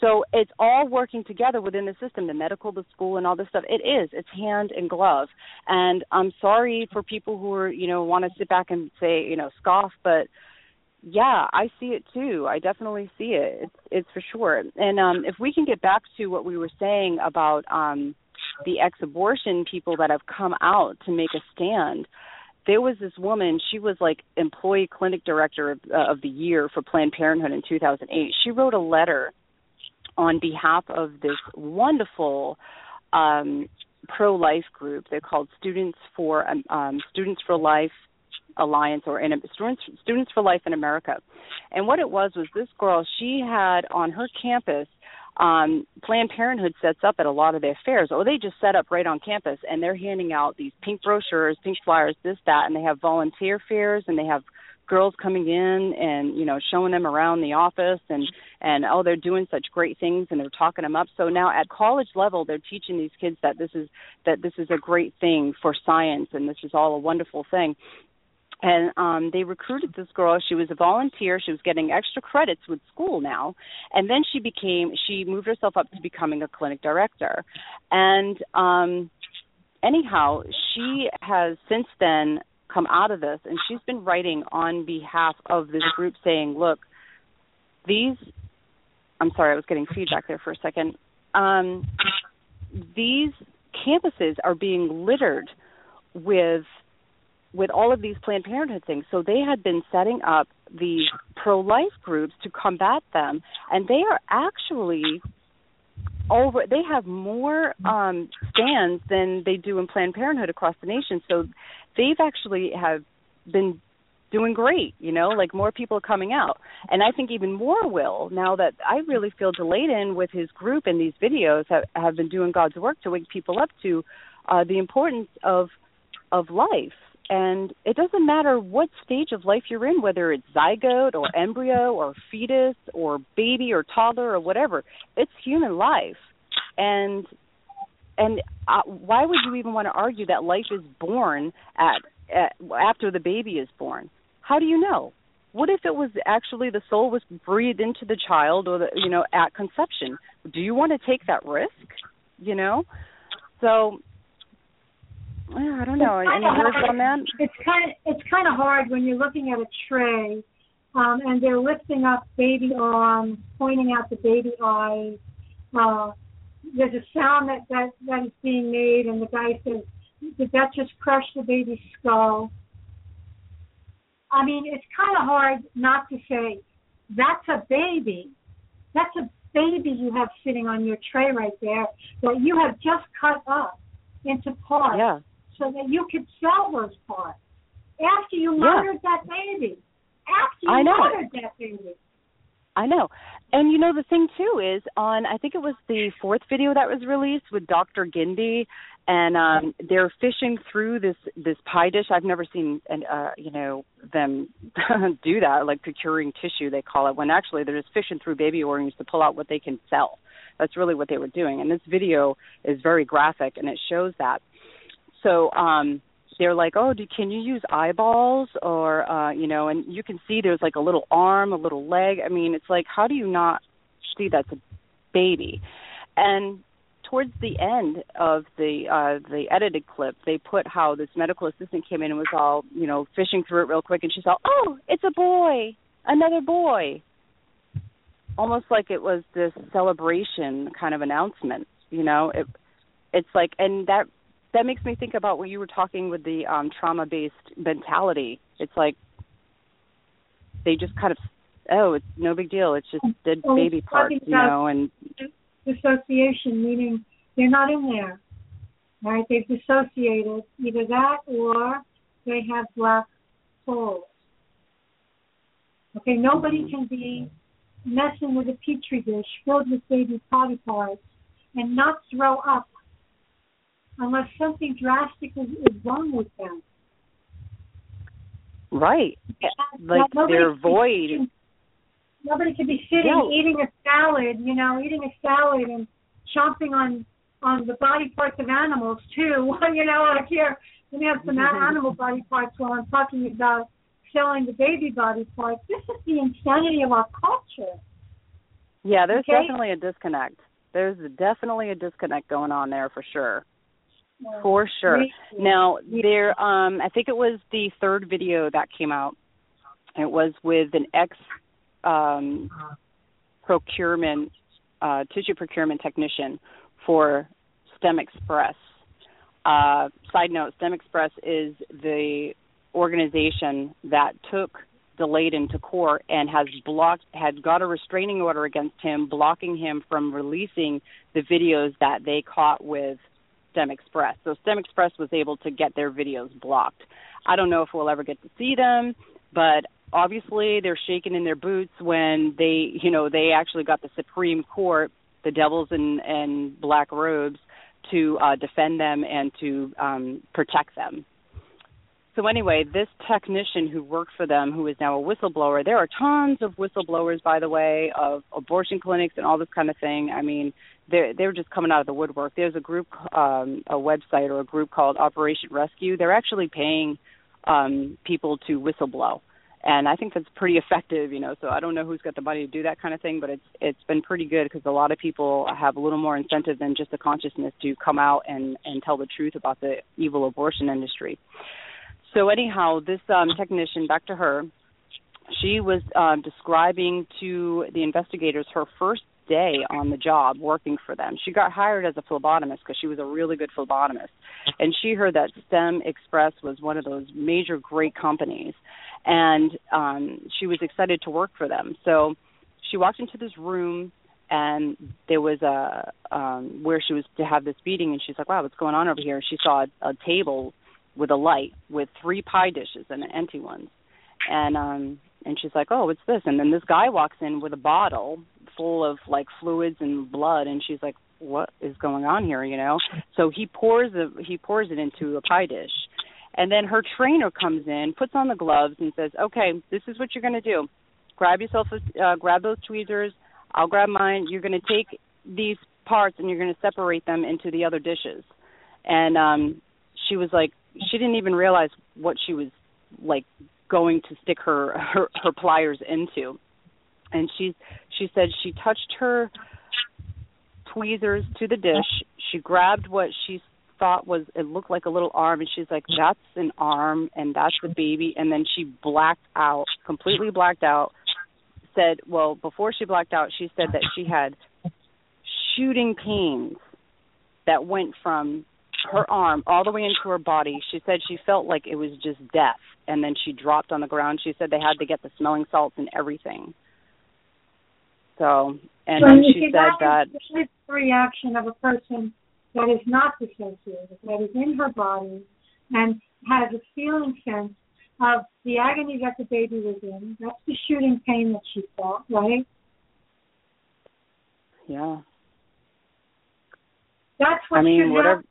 C: so it's all working together within the system, the medical, the school, and all this stuff. It is. It's hand and glove. And I'm sorry for people who are, you know, want to sit back and say, you know, scoff, but yeah, I see it too. I definitely see it. It's it's for sure. And um if we can get back to what we were saying about um the ex-abortion people that have come out to make a stand, there was this woman she was like employee clinic director of, uh, of the year for planned parenthood in 2008 she wrote a letter on behalf of this wonderful um, pro-life group. They're called Students for um, um, Students for Life Alliance or in, Students Students for Life in America. And what it was was this girl. She had on her campus. Um, Planned Parenthood sets up at a lot of their fairs, or they just set up right on campus, and they're handing out these pink brochures, pink flyers, this, that, and they have volunteer fairs, and they have girls coming in and you know showing them around the office and and oh they're doing such great things and they're talking them up. So now at college level they're teaching these kids that this is that this is a great thing for science and this is all a wonderful thing. And um they recruited this girl. She was a volunteer. She was getting extra credits with school now. And then she became she moved herself up to becoming a clinic director. And um anyhow she has since then come out of this. And she's been writing on behalf of this group saying look these i'm sorry i was getting feedback there for a second. Um, these campuses are being littered with with all of these planned parenthood things. So they had been setting up these pro life groups to combat them. And they are actually over they have more um stands than they do in planned parenthood across the nation. So they've actually have been doing great you know like more people are coming out. And i think even more will now that i really feel Daleiden with his group and these videos have, have been doing god's work to wake people up to uh the importance of of life. And it doesn't matter what stage of life you're in whether it's zygote or embryo or fetus or baby or toddler or whatever it's human life. And and uh, why would you even want to argue that life is born at, at after the baby is born how do you know what if it was actually the soul was breathed into the child or the you know at conception do you want to take that risk you know so well, I don't know. Any words on that?
D: It's kind of it's kind of hard when you're looking at a tray, um, and they're lifting up baby arms, pointing out the baby eyes. Uh, there's a sound that that that is being made, and the guy says, "Did that just crush the baby's skull?" I mean, it's kind of hard not to say that's a baby. That's a baby you have sitting on your tray right there that you have just cut up into parts
C: yeah.
D: so that you could sell those parts after you murdered yeah. that baby. After you
C: I know.
D: murdered that baby.
C: I know. And you know the thing too is on I think it was the fourth video that was released with Dr. Ginde and um they're fishing through this this pie dish. I've never seen and uh you know them do that like procuring tissue they call it when actually they're just fishing through baby organs to pull out what they can sell. That's really what they were doing. And this video is very graphic and it shows that. So um they're like, "Oh, do, can you use eyeballs or uh, you know?" And you can see there's like a little arm, a little leg. I mean, it's like, how do you not see that's a baby? And towards the end of the uh the edited clip, they put how this medical assistant came in and was all, you know, fishing through it real quick, and she saw, "Oh, it's a boy, another boy." Almost like it was this celebration kind of announcement, you know. It it's like, and that that makes me think about what you were talking with the um trauma based mentality. It's like they just kind of oh it's no big deal. It's just dead
D: well,
C: baby parts you know and
D: dissociation meaning they're not in there right? They've dissociated. Either that or they have black holes. Okay nobody
C: mm-hmm.
D: can be messing with a petri dish filled with baby body parts and not throw up unless something drastic is, is wrong with them.
C: Right. Like they're void.
D: Nobody could be sitting eating a salad, you know, eating a salad and chomping on on the body parts of animals too. you know, like here, let me have some animal body parts while I'm talking about selling the baby body parts. This is the insanity of our culture.
C: Yeah, there's
D: okay?
C: definitely a disconnect. There's definitely a disconnect going on there for sure. For sure. Now there um I think it was the third video that came out. It was with an ex um procurement uh tissue procurement technician for STEM Express. Uh side note, STEM Express is the organization that took Daleiden to court and has blocked had got a restraining order against him blocking him from releasing the videos that they caught with STEM Express. So STEM Express was able to get their videos blocked. I don't know if we'll ever get to see them, but obviously they're shaking in their boots when they, you know, they actually got the Supreme Court, the devils in in black robes, to uh, defend them and to um, protect them. So anyway, this technician who worked for them, who is now a whistleblower, there are tons of whistleblowers, by the way, of abortion clinics and all this kind of thing. I mean, they're they're just coming out of the woodwork. There's a group, um, a website or a group called Operation Rescue. They're actually paying um, people to whistleblow, and I think that's pretty effective. You know, so I don't know who's got the money to do that kind of thing, but it's it's been pretty good because a lot of people have a little more incentive than just the consciousness to come out and and tell the truth about the evil abortion industry. So anyhow, this um, technician, back to her, she was um, describing to the investigators her first day on the job working for them. She got hired as a phlebotomist because she was a really good phlebotomist, and she heard that STEM Express was one of those major great companies, and um, she was excited to work for them. So she walked into this room and there was a um where she was to have this meeting and she's like wow what's going on over here she saw a, a table with a light with three pie dishes and empty ones. And um and she's like, "Oh, what's this?" And then this guy walks in with a bottle full of like fluids and blood and she's like, "What is going on here?" you know? So he pours the he pours it into a pie dish. And then her trainer comes in, puts on the gloves and says, "Okay, this is what you're going to do. Grab yourself a, uh grab those tweezers. I'll grab mine. You're going to take these parts and you're going to separate them into the other dishes." And um she was like she didn't even realize what she was like going to stick her her, her pliers into. And she she said she touched her tweezers to the dish. She grabbed what she thought was it looked like a little arm and she's like that's an arm and that's the baby. And then she blacked out completely blacked out said well before she blacked out she said that she had shooting pains that went from her arm all the way into her body. She said she felt like it was just death, and then she dropped on the ground. She said they had to get the smelling salts and everything. So, and
D: so
C: then she said that
D: the reaction of a person that is not dissociated, that is in her body, and has a feeling sense of the agony that the baby was in. That's the shooting pain that she felt, right?
C: Yeah.
D: That's what
C: I mean, whatever.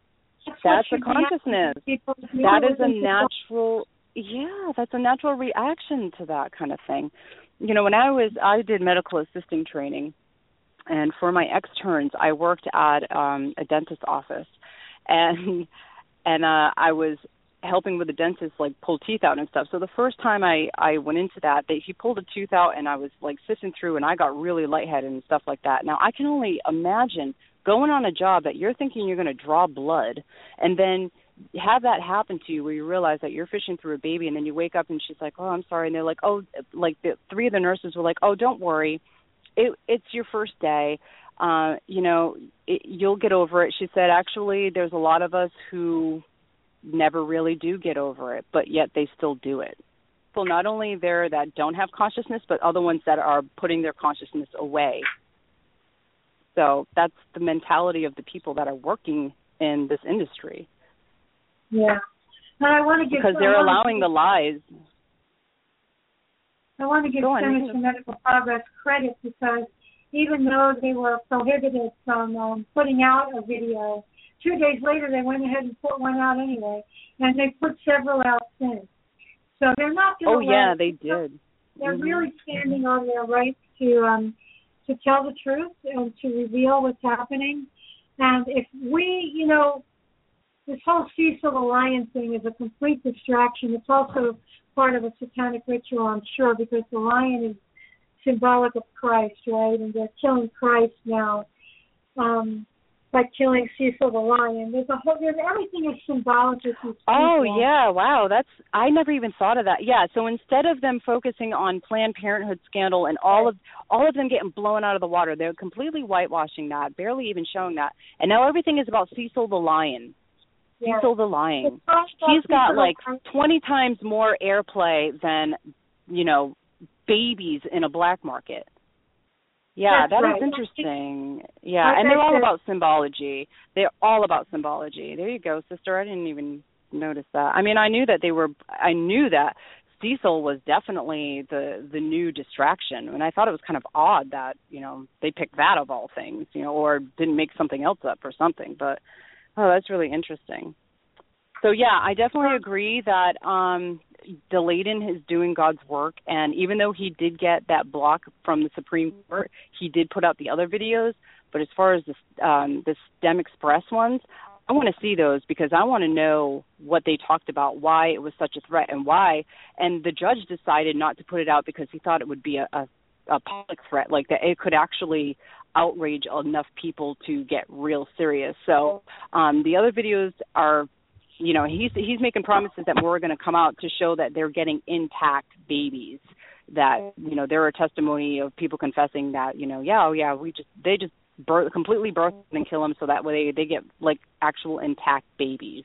D: That's,
C: That's a
D: should happen to
C: consciousness. That is a natural. Yeah, that's a natural reaction to that kind of thing. You know, when I was I did medical assisting training, and for my externs, I worked at um a dentist office, and and uh I was helping with the dentist like pull teeth out and stuff. So the first time I I went into that, they he pulled a tooth out and I was like sifting through and I got really lightheaded and stuff like that. Now I can only imagine going on a job that you're thinking you're going to draw blood and then have that happen to you where you realize that you're fishing through a baby and then you wake up and she's like, "Oh, I'm sorry." And they're like, "Oh, like the three of the nurses were like, "Oh, don't worry. It it's your first day. Uh, you know, it, you'll get over it." She said, "Actually, there's a lot of us who never really do get over it, but yet they still do it." People not only there that don't have consciousness, but other ones that are putting their consciousness away. So that's the mentality of the people that are working in this industry
D: Yeah. And I want to give
C: because they're allowing the lies.
D: I want to give Centers for Medical Progress credit because even though they were prohibited from um, putting out a video, two days later they went ahead and put one out anyway, and they put several out since. So they're not
C: Oh yeah, they did.
D: They're
C: Mhm.
D: really standing on their rights to um, to tell the truth and to reveal what's happening. And if we, you know, this whole Cecil the Lion thing is a complete distraction. It's also part of a satanic ritual, I'm sure, because the lion is symbolic of Christ, right? And they're killing Christ now um, by killing Cecil the Lion. There's a whole, there's everything is symbolic with these
C: Oh yeah, wow, that's I never even thought of that. Yeah, so instead of them focusing on Planned Parenthood scandal and all of all of them getting blown out of the water, they're completely whitewashing that, barely even showing that. And now everything is about Cecil the Lion.
D: Yeah.
C: Cecil the Lion.
D: It's all about
C: He's got like
D: Lion.
C: 20 times more airplay than, you know, babies in a black market. Yeah,
D: That's
C: that is
D: right.
C: interesting. Yeah,
D: Like
C: and they're all about symbology. They're all about symbology. There you go, sister. I didn't even notice that. I mean, I knew that they were I knew that Cecil was definitely the the new distraction, and I thought it was kind of odd that, you know, they picked that of all things, you know, or didn't make something else up or something, but oh, that's really interesting. So yeah, I definitely agree that um Daleiden is doing God's work and even though he did get that block from the Supreme Court, he did put out the other videos, but as far as the um the STEM Express ones, I want to see those because I want to know what they talked about, why it was such a threat and why and the judge decided not to put it out because he thought it would be a, a a public threat like that it could actually outrage enough people to get real serious. So um the other videos are you know he's he's making promises that more are going to come out to show that they're getting intact babies that you know there are testimony of people confessing that you know yeah oh yeah we just they just birth completely birth and kill them so that way they they get like actual intact babies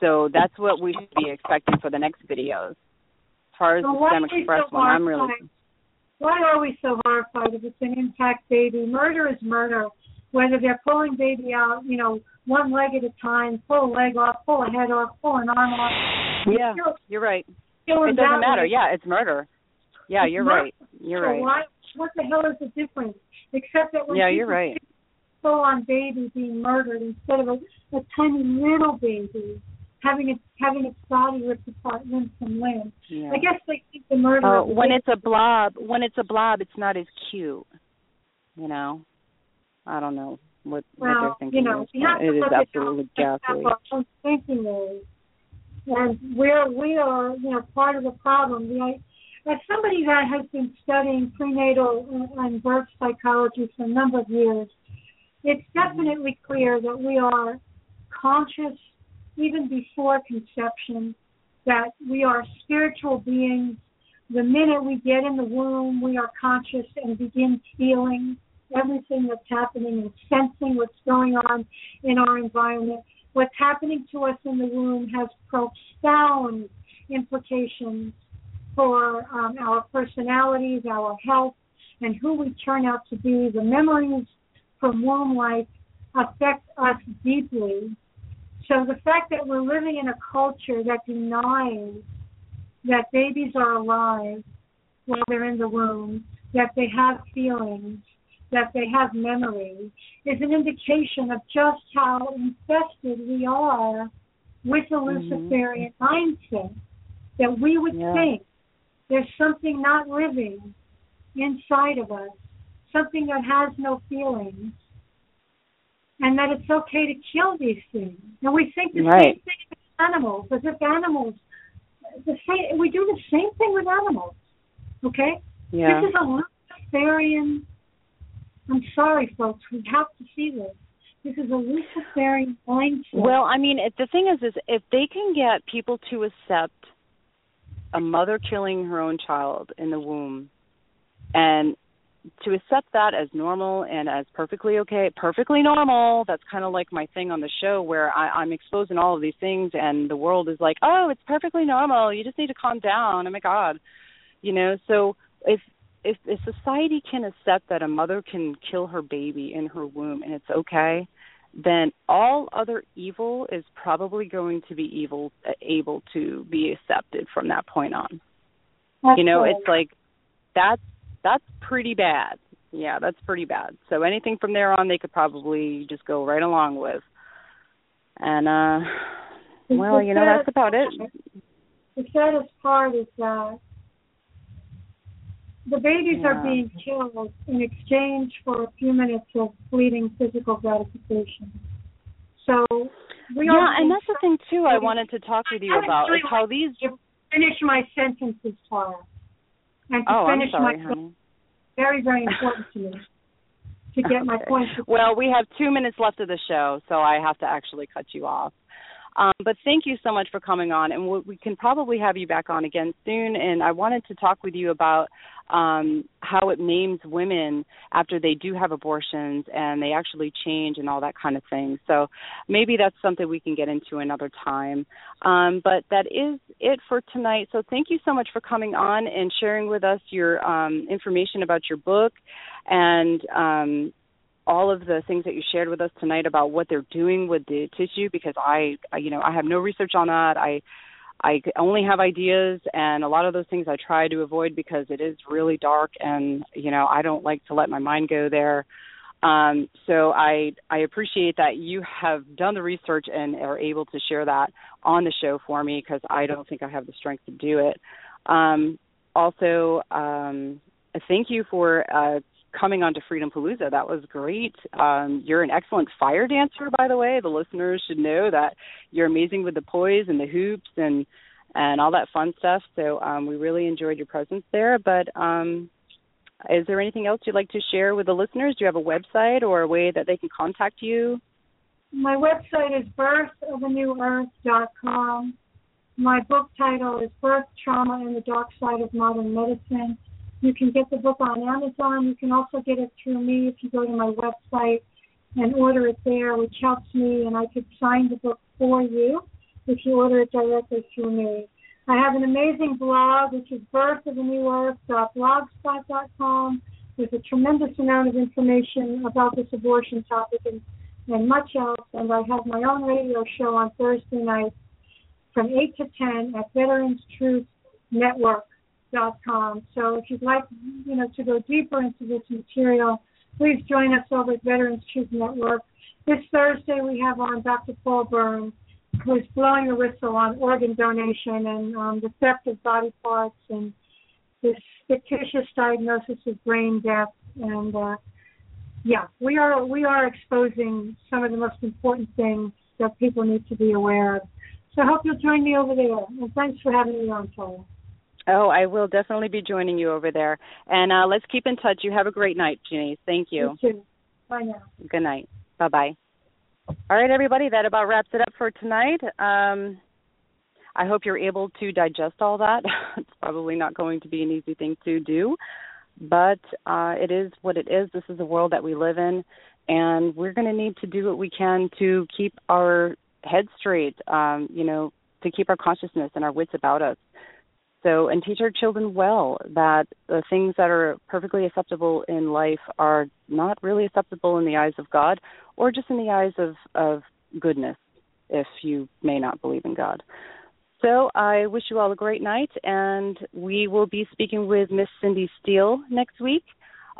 C: so that's what we should be expecting for the next videos as far as
D: So
C: the STEM Express
D: so
C: one I'm really
D: Why are we so horrified if it's an intact baby? Murder is murder. Whether they're pulling baby out, you know, one leg at a time, pull a leg off, pull a head off, pull an arm off.
C: Yeah,
D: Still-
C: you're right. It doesn't matter. Yeah, it's murder. Yeah,
D: It's
C: you're
D: murder.
C: right. You're
D: So
C: right.
D: why, what the hell is the difference? Except that when
C: Yeah, you're right.
D: full on baby being murdered instead of a, a tiny little baby having its having its body ripped apart limb from limb.
C: Yeah.
D: I guess they think the murder
C: oh,
D: the
C: when it's a blob, when it's a blob, it's not as cute. You know, I don't know what what they're
D: well,
C: thinking.
D: you know,
C: is,
D: have to
C: it is
D: look at
C: absolutely ghastly.
D: our own thinking is. And we're we are, you know, part of the problem. As somebody that has been studying prenatal and- and birth psychology for a number of years, it's definitely clear that we are conscious even before conception, that we are spiritual beings. The minute we get in the womb, we are conscious and begin feeling everything that's happening and sensing what's going on in our environment. What's happening to us in the womb has profound implications for um, our personalities, our health, and who we turn out to be. The memories from womb life affect us deeply. So the fact that we're living in a culture that denies that babies are alive while they're in the womb, that they have feelings, that they have memory, is an indication of just how infested we are with the
C: Mhm.
D: Luciferian mindset. That we would
C: Yeah.
D: think there's something not living inside of us, something that has no feelings, and that it's okay to kill these things. And we think the
C: Right.
D: same thing with animals, as if animals, the same, we do the same thing with animals. Okay?
C: Yeah.
D: This is a Luciferian. I'm sorry, folks. We have to see this. This is a Luciferian mindset.
C: Well, I mean, the thing is, is if they can get people to accept a mother killing her own child in the womb, and to accept that as normal and as perfectly okay, perfectly normal. That's kind of like my thing on the show where I, I'm exposing all of these things, and the world is like, "Oh, it's perfectly normal. You just need to calm down." Oh my God, you know. So if if if society can accept that a mother can kill her baby in her womb and it's okay, then all other evil is probably going to be evil uh, able to be accepted from that point on.
D: That's
C: You know,
D: right.
C: it's like that's that's pretty bad. Yeah, that's pretty bad. So anything from there on they could probably just go right along with. And uh well, you know, that's about it.
D: The saddest part is that the babies are being killed in exchange for a few minutes of fleeting physical gratification. So we are
C: Yeah, and that's the thing too I wanted to talk with you about
D: really
C: is how these
D: finish my sentences, Tarrah. And to
C: Oh, I'm
D: finish
C: sorry,
D: my
C: honey.
D: very, very important to me to get my
C: Okay.
D: point.
C: Well, we have two minutes left of the show, so I have to actually cut you off. Um, but thank you so much for coming on, and we, we can probably have you back on again soon. And I wanted to talk with you about um, how it names women after they do have abortions and they actually change and all that kind of thing. So maybe that's something we can get into another time. Um, but that is it for tonight. So thank you so much for coming on and sharing with us your um, information about your book and um, all of the things that you shared with us tonight about what they're doing with the tissue because I, you know I have no research on that I I only have ideas and a lot of those things I try to avoid because it is really dark and you know I don't like to let my mind go there. Um so I I appreciate that you have done the research and are able to share that on the show for me because I don't think I have the strength to do it. Um also um thank you for uh coming on to Freedom Palooza. That was great. Um, you're an excellent fire dancer, by the way. The listeners should know that you're amazing with the poise and the hoops and and all that fun stuff. So um, we really enjoyed your presence there. But um, is there anything else you'd like to share with the listeners? Do you have a website or a way that they can contact you?
D: My website is birthofanewearth.com. My book title is Birth, Trauma, and the Dark Side of Modern Medicine. You can get the book on Amazon. You can also get it through me if you go to my website and order it there, which helps me, and I could sign the book for you if you order it directly through me. I have an amazing blog, which is birthofanewearth.blogspot.com. There's a tremendous amount of information about this abortion topic and, and much else. And I have my own radio show on Thursday night from 8 to 10 at veteranstruth.network.com. So if you'd like, you know, to go deeper into this material, please join us over at Veterans Truth Network. This Thursday we have on Dr. Paul Byrne, who's blowing a whistle on organ donation and um, the theft of body parts and this fictitious diagnosis of brain death. And uh, yeah, we are we are exposing some of the most important things that people need to be aware of. So I hope you'll join me over there. And thanks for having me on, Paula.
C: Oh, I will definitely be joining you over there. And uh, let's keep in touch. You have a great night, Jeanice. Thank you.
D: You too. Bye now.
C: Good night. Bye bye. All right, everybody, that about wraps it up for tonight. Um, I hope you're able to digest all that. it's probably not going to be an easy thing to do, but uh, it is what it is. This is the world that we live in, and we're going to need to do what we can to keep our head straight, um, you know, to keep our consciousness and our wits about us. So, and teach our children well that the things that are perfectly acceptable in life are not really acceptable in the eyes of God or just in the eyes of, of goodness, if you may not believe in God. So, I wish you all a great night, and we will be speaking with Miss Cindy Steele next week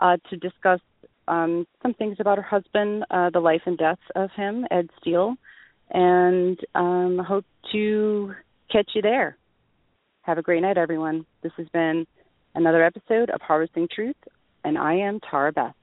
C: uh, to discuss um, some things about her husband, uh, the life and death of him, Ed Steele, and um, hope to catch you there. Have a great night, everyone. This has been another episode of Harvesting Truth, and I am Tarrah Beth.